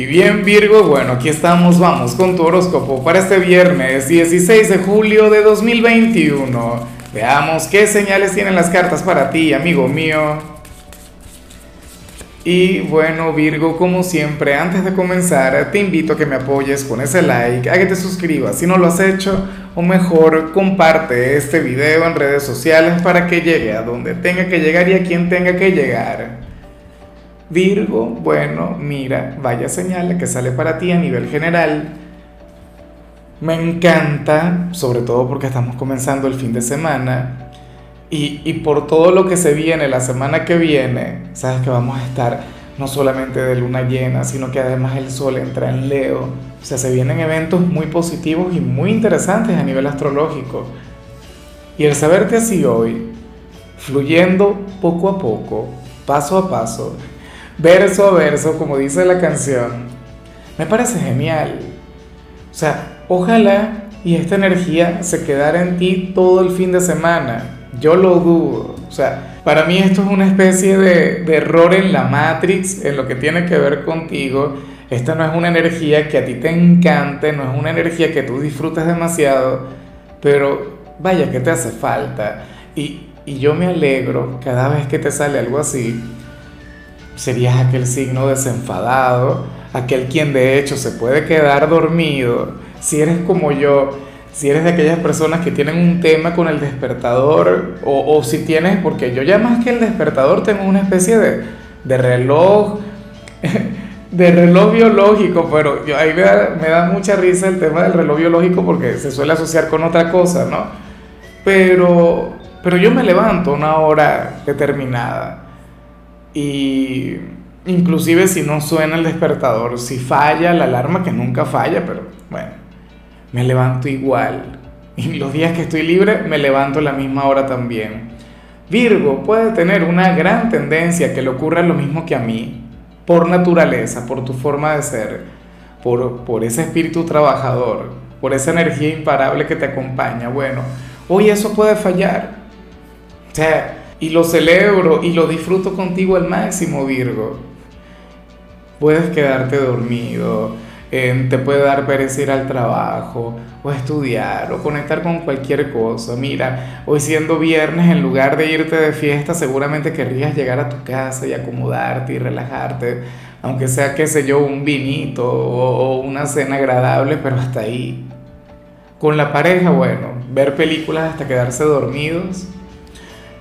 Y bien Virgo, bueno, aquí estamos, vamos con tu horóscopo para este viernes 16 de julio de 2021. Veamos qué señales tienen las cartas para ti, amigo mío. Y bueno Virgo, como siempre, antes de comenzar, te invito a que me apoyes con ese like, a que te suscribas si no lo has hecho, o mejor, comparte este video en redes sociales para que llegue a donde tenga que llegar y a quien tenga que llegar. Virgo, bueno, mira, vaya señal que sale para ti a nivel general. Me encanta, sobre todo porque estamos comenzando el fin de semana y, y, por todo lo que se viene la semana que viene, sabes que vamos a estar no solamente de luna llena, sino que además el sol entra en Leo. O sea, se vienen eventos muy positivos y muy interesantes a nivel astrológico. Y el saberte así hoy, fluyendo poco a poco, paso a paso, verso a verso, como dice la canción, me parece genial. O sea, ojalá y esta energía se quedara en ti todo el fin de semana. Yo lo dudo. O sea, para mí esto es una especie de, error en la Matrix, en lo que tiene que ver contigo. Esta no es una energía que a ti te encante, no es una energía que tú disfrutas demasiado, pero vaya que te hace falta. Y, y yo me alegro cada vez que te sale algo así, serías aquel signo desenfadado, aquel quien de hecho se puede quedar dormido, si eres como yo, si eres de aquellas personas que tienen un tema con el despertador, o, o si tienes, porque yo ya más que el despertador tengo una especie de, de reloj, de reloj biológico, pero yo, ahí me da, me da mucha risa el tema del reloj biológico porque se suele asociar con otra cosa, ¿no? Pero, pero yo me levanto una hora determinada y inclusive si no suena el despertador, si falla la alarma, que nunca falla, pero bueno, me levanto igual. Y los días que estoy libre me levanto a la misma hora también. Virgo puede tener una gran tendencia que le ocurra lo mismo que a mí, por naturaleza, por tu forma de ser, por, por ese espíritu trabajador, por esa energía imparable que te acompaña. Bueno, hoy eso puede fallar. O sea, y lo celebro y lo disfruto contigo al máximo, Virgo. Puedes quedarte dormido, eh, te puede dar pereza ir al trabajo, o estudiar, o conectar con cualquier cosa. Mira, hoy siendo viernes, en lugar de irte de fiesta, seguramente querrías llegar a tu casa y acomodarte y relajarte, aunque sea, qué sé yo, un vinito o, o una cena agradable, pero hasta ahí. Con la pareja, bueno, ver películas hasta quedarse dormidos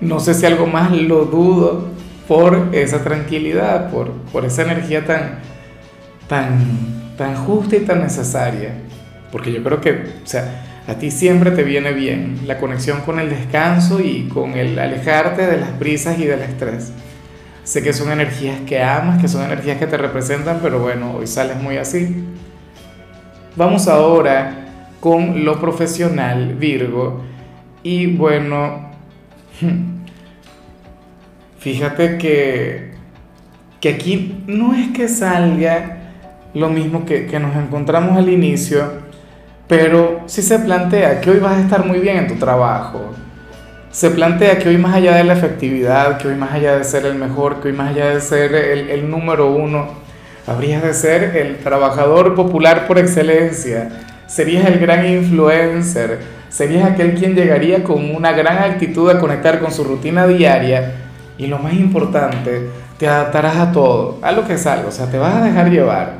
no sé si algo más lo dudo por esa tranquilidad, por, por esa energía tan, tan, tan justa y tan necesaria. Porque yo creo que, o sea, a ti siempre te viene bien la conexión con el descanso y con el alejarte de las prisas y del estrés. Sé que son energías que amas, que son energías que te representan, pero bueno, hoy sales muy así. Vamos ahora con lo profesional, Virgo. Y bueno, Fíjate que, que aquí no es que salga lo mismo que, que nos encontramos al inicio, pero sí se plantea que hoy vas a estar muy bien en tu trabajo. Se plantea que hoy más allá de la efectividad, que hoy más allá de ser el mejor, que hoy más allá de ser el, el número uno, habrías de ser el trabajador popular por excelencia, serías el gran influencer, serías aquel quien llegaría con una gran actitud a conectar con su rutina diaria y lo más importante, te adaptarás a todo, a lo que salga, o sea, te vas a dejar llevar.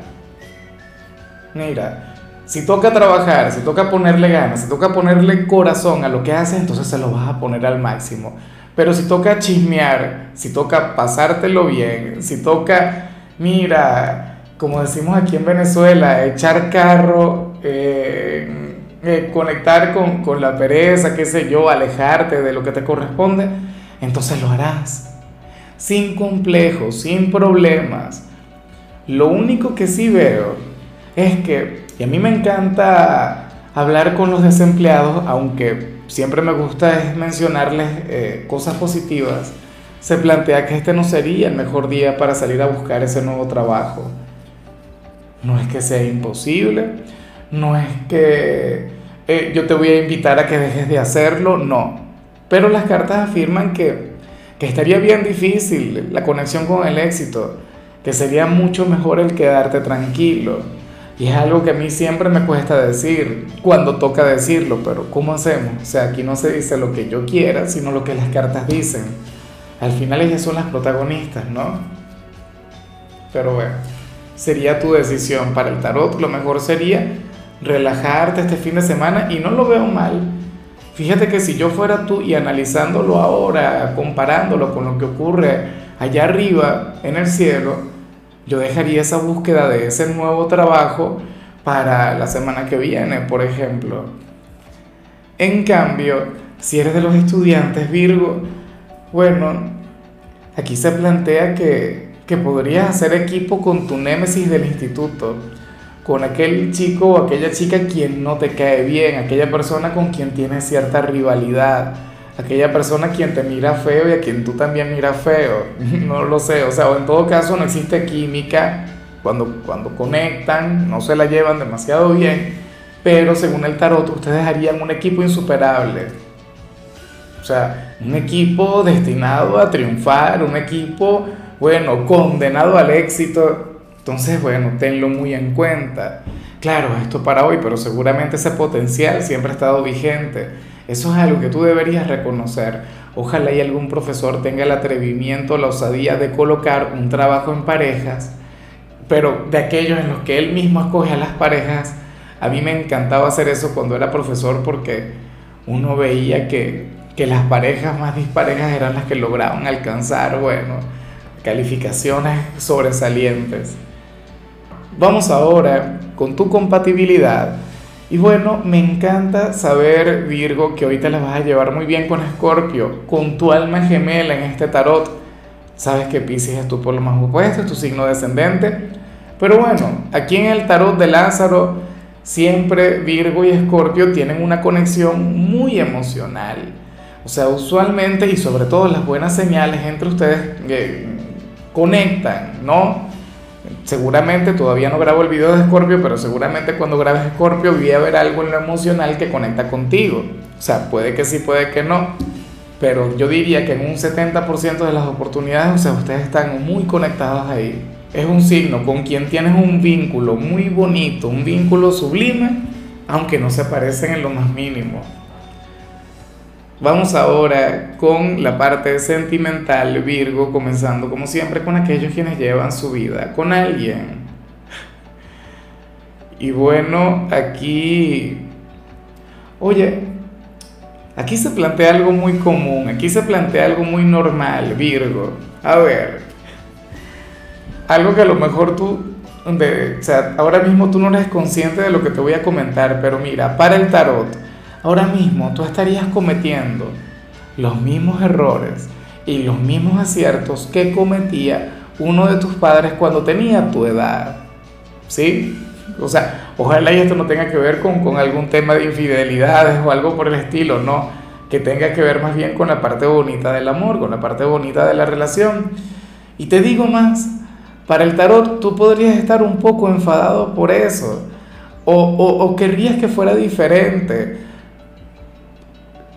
Mira, si toca trabajar, si toca ponerle ganas, si toca ponerle corazón a lo que haces, entonces se lo vas a poner al máximo. Pero si toca chismear, si toca pasártelo bien, si toca, mira, como decimos aquí en Venezuela, echar carro, eh, eh, conectar con, con la pereza, qué sé yo, alejarte de lo que te corresponde, entonces lo harás sin complejos, sin problemas. Lo único que sí veo es que, y a mí me encanta hablar con los desempleados, aunque siempre me gusta es mencionarles eh, cosas positivas, se plantea que este no sería el mejor día para salir a buscar ese nuevo trabajo. No es que sea imposible, no es que eh, yo te voy a invitar a que dejes de hacerlo, no. Pero las cartas afirman que que estaría bien difícil la conexión con el éxito, que sería mucho mejor el quedarte tranquilo. Y es algo que a mí siempre me cuesta decir, cuando toca decirlo, pero ¿cómo hacemos? O sea, aquí no se dice lo que yo quiera, sino lo que las cartas dicen. Al final ellas son las protagonistas, ¿no? Pero bueno, sería tu decisión para el tarot. Lo mejor sería relajarte este fin de semana y no lo veo mal. Fíjate que si yo fuera tú y analizándolo ahora, comparándolo con lo que ocurre allá arriba en el cielo, yo dejaría esa búsqueda de ese nuevo trabajo para la semana que viene, por ejemplo. En cambio, si eres de los estudiantes Virgo, bueno, aquí se plantea que, que podrías hacer equipo con tu némesis del instituto, con aquel chico o aquella chica quien no te cae bien, aquella persona con quien tienes cierta rivalidad aquella persona quien te mira feo y a quien tú también miras feo. No lo sé, o sea, o en todo caso no existe química cuando, cuando conectan, no se la llevan demasiado bien, pero según el tarot ustedes harían un equipo insuperable. O sea, un equipo destinado a triunfar, un equipo, bueno, condenado al éxito. Entonces, bueno, tenlo muy en cuenta. Claro, esto para hoy, pero seguramente ese potencial siempre ha estado vigente eso es algo que tú deberías reconocer. Ojalá y algún profesor tenga el atrevimiento, la osadía de colocar un trabajo en parejas, pero de aquellos en los que él mismo escoge a las parejas. A mí me encantaba hacer eso cuando era profesor porque uno veía que, que las parejas más disparejas eran las que lograban alcanzar, bueno, calificaciones sobresalientes. Vamos ahora con tu compatibilidad y bueno, me encanta saber, Virgo, que ahorita las vas a llevar muy bien con Escorpio, con tu alma gemela en este tarot. Sabes que Pisces es tu polo más opuesto, es tu signo descendente. Pero bueno, aquí en el tarot de Lázaro, siempre Virgo y Escorpio tienen una conexión muy emocional. O sea, usualmente y sobre todo las buenas señales entre ustedes eh, conectan, ¿no? Seguramente todavía no grabo el video de Scorpio, pero seguramente cuando grabes Scorpio voy a ver algo en lo emocional que conecta contigo. O sea, puede que sí, puede que no. Pero yo diría que en un 70% de las oportunidades, o sea, ustedes están muy conectados ahí. Es un signo con quien tienes un vínculo muy bonito, un vínculo sublime, aunque no se parecen en lo más mínimo. Vamos ahora con la parte sentimental, Virgo, comenzando como siempre con aquellos quienes llevan su vida con alguien. Y bueno, aquí, oye, aquí se plantea algo muy común, aquí se plantea algo muy normal, Virgo. A ver, algo que a lo mejor tú, o sea, ahora mismo tú no eres consciente de lo que te voy a comentar, pero mira, para el tarot, ahora mismo tú estarías cometiendo los mismos errores y los mismos aciertos que cometía uno de tus padres cuando tenía tu edad. ¿Sí? O sea, ojalá y esto no tenga que ver con, algún tema de infidelidades o algo por el estilo, no, que tenga que ver más bien con la parte bonita del amor, con la parte bonita de la relación. Y te digo más, para el tarot tú podrías estar un poco enfadado por eso, o, o querrías que fuera diferente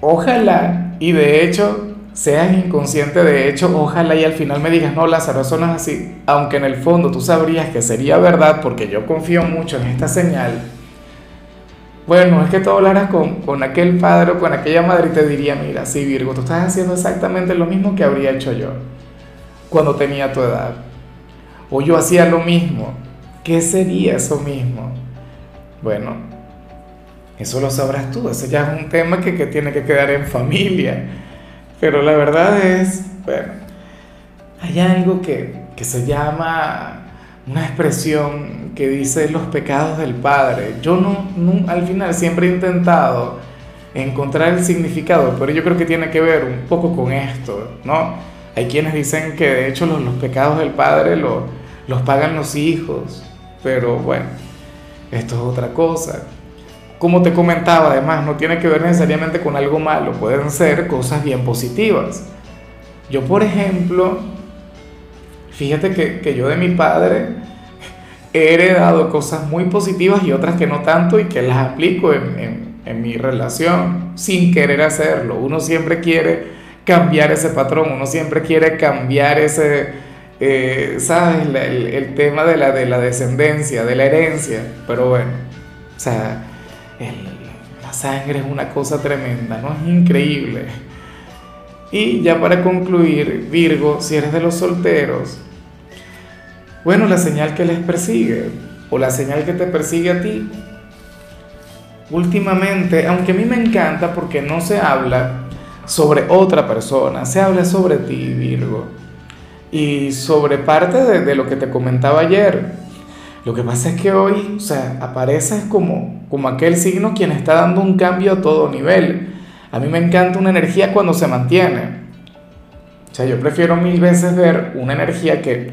ojalá, y de hecho seas inconsciente, de hecho, ojalá y al final me digas, no, Lázaro, eso es así, aunque en el fondo tú sabrías que sería verdad porque yo confío mucho en esta señal. Bueno, es que tú hablaras con, con aquel padre o con aquella madre y te diría, mira, sí, Virgo, tú estás haciendo exactamente lo mismo que habría hecho yo cuando tenía tu edad. O yo hacía lo mismo. ¿Qué sería eso mismo? Bueno, eso lo sabrás tú, ese ya es un tema que, tiene que quedar en familia. Pero la verdad es, bueno, hay algo que, se llama una expresión que dice los pecados del Padre. Yo no, al final siempre he intentado encontrar el significado, pero yo creo que tiene que ver un poco con esto, ¿no? Hay quienes dicen que de hecho los, los pecados del Padre los pagan los hijos, pero bueno, esto es otra cosa. Como te comentaba, además, no tiene que ver necesariamente con algo malo, pueden ser cosas bien positivas. Yo, por ejemplo, fíjate que, yo de mi padre he heredado cosas muy positivas y otras que no tanto y que las aplico en, en mi relación sin querer hacerlo. Uno siempre quiere cambiar ese patrón, uno siempre quiere cambiar ese, eh, ¿sabes? el, tema de la, de la descendencia, de la herencia, pero bueno, o sea, la sangre es una cosa tremenda, ¿no? Es increíble. Y ya para concluir, Virgo, si eres de los solteros, bueno, la señal que les persigue o la señal que te persigue a ti, últimamente, aunque a mí me encanta porque no se habla sobre otra persona, se habla sobre ti, Virgo, y sobre parte de, lo que te comentaba ayer. Lo que pasa es que hoy, o sea, apareces como, como aquel signo quien está dando un cambio a todo nivel. A mí me encanta una energía cuando se mantiene. O sea, yo prefiero mil veces ver una energía que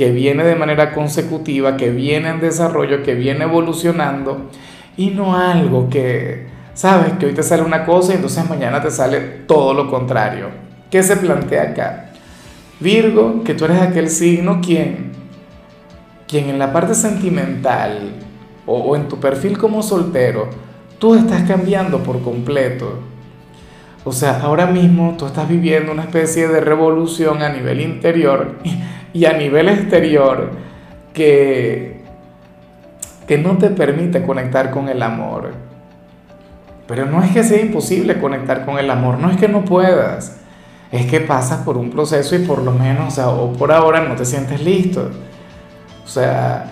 que viene de manera consecutiva, que viene en desarrollo, que viene evolucionando y no algo que, sabes, que hoy te sale una cosa y entonces mañana te sale todo lo contrario. ¿Qué se plantea acá? Virgo, que tú eres aquel signo quien, quien en la parte sentimental o, o en tu perfil como soltero, tú estás cambiando por completo. O sea, ahora mismo tú estás viviendo una especie de revolución a nivel interior y a nivel exterior que, que no te permite conectar con el amor. Pero no es que sea imposible conectar con el amor, no es que no puedas, es que pasas por un proceso y por lo menos, o, por ahora no te sientes listo. Sea,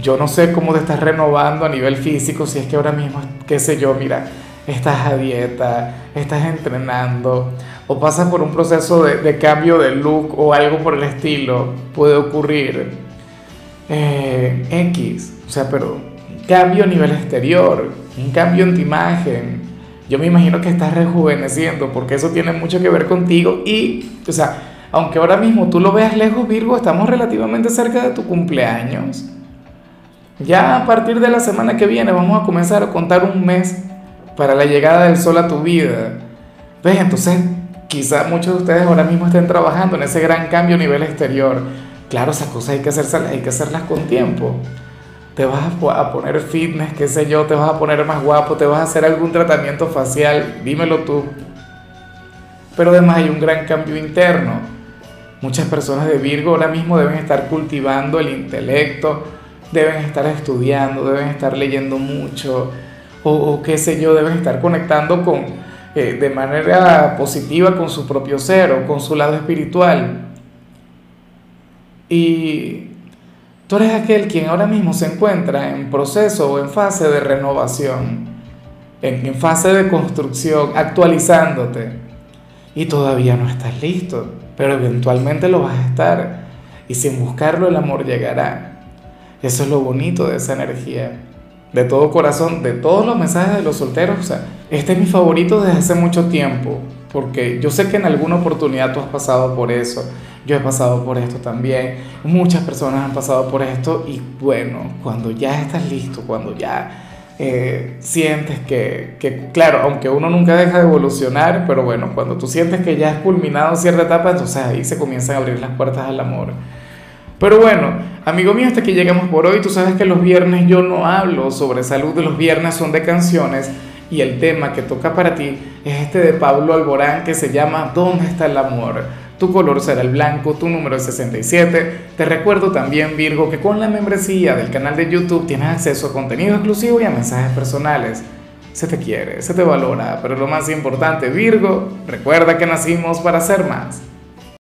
yo no sé cómo te estás renovando a nivel físico, si es que ahora mismo, qué sé yo, mira, estás a dieta, estás entrenando, o pasas por un proceso de, cambio de look o algo por el estilo, puede ocurrir. Eh, X, o sea, pero cambio a nivel exterior, un cambio en tu imagen. Yo me imagino que estás rejuveneciendo porque eso tiene mucho que ver contigo y, o sea, aunque ahora mismo tú lo veas lejos, Virgo, estamos relativamente cerca de tu cumpleaños. Ya a partir de la semana que viene vamos a comenzar a contar un mes para la llegada del sol a tu vida. ¿Ves? Entonces quizá muchos de ustedes ahora mismo estén trabajando en ese gran cambio a nivel exterior. Claro, esas cosas hay que, hacerlas, hay que hacerlas con tiempo. Te vas a poner fitness, qué sé yo, te vas a poner más guapo, te vas a hacer algún tratamiento facial, dímelo tú. Pero además hay un gran cambio interno. Muchas personas de Virgo ahora mismo deben estar cultivando el intelecto, deben estar estudiando, deben estar leyendo mucho, o, qué sé yo, deben estar conectando con, eh, de manera positiva con su propio ser o con su lado espiritual. Y tú eres aquel quien ahora mismo se encuentra en proceso o en fase de renovación, en, en fase de construcción, actualizándote. Y todavía no estás listo, pero eventualmente lo vas a estar. Y sin buscarlo el amor llegará. Eso es lo bonito de esa energía de todo corazón, de todos los mensajes de los solteros, o sea, este es mi favorito desde hace mucho tiempo, porque yo sé que en alguna oportunidad tú has pasado por eso, yo he pasado por esto también, muchas personas han pasado por esto y bueno, cuando ya estás listo, cuando ya eh, sientes que, que, claro, aunque uno nunca deja de evolucionar, pero bueno, cuando tú sientes que ya has culminado cierta etapa, entonces ahí se comienzan a abrir las puertas al amor. Pero bueno, amigo mío, hasta aquí llegamos por hoy. Tú sabes que los viernes yo no hablo sobre salud, los viernes son de canciones y el tema que toca para ti es este de Pablo Alborán que se llama ¿Dónde está el amor? Tu color será el blanco, tu número es 67. Te recuerdo también, Virgo, que con la membresía del canal de YouTube tienes acceso a contenido exclusivo y a mensajes personales. Se te quiere, se te valora, pero lo más importante, Virgo, recuerda que nacimos para ser más.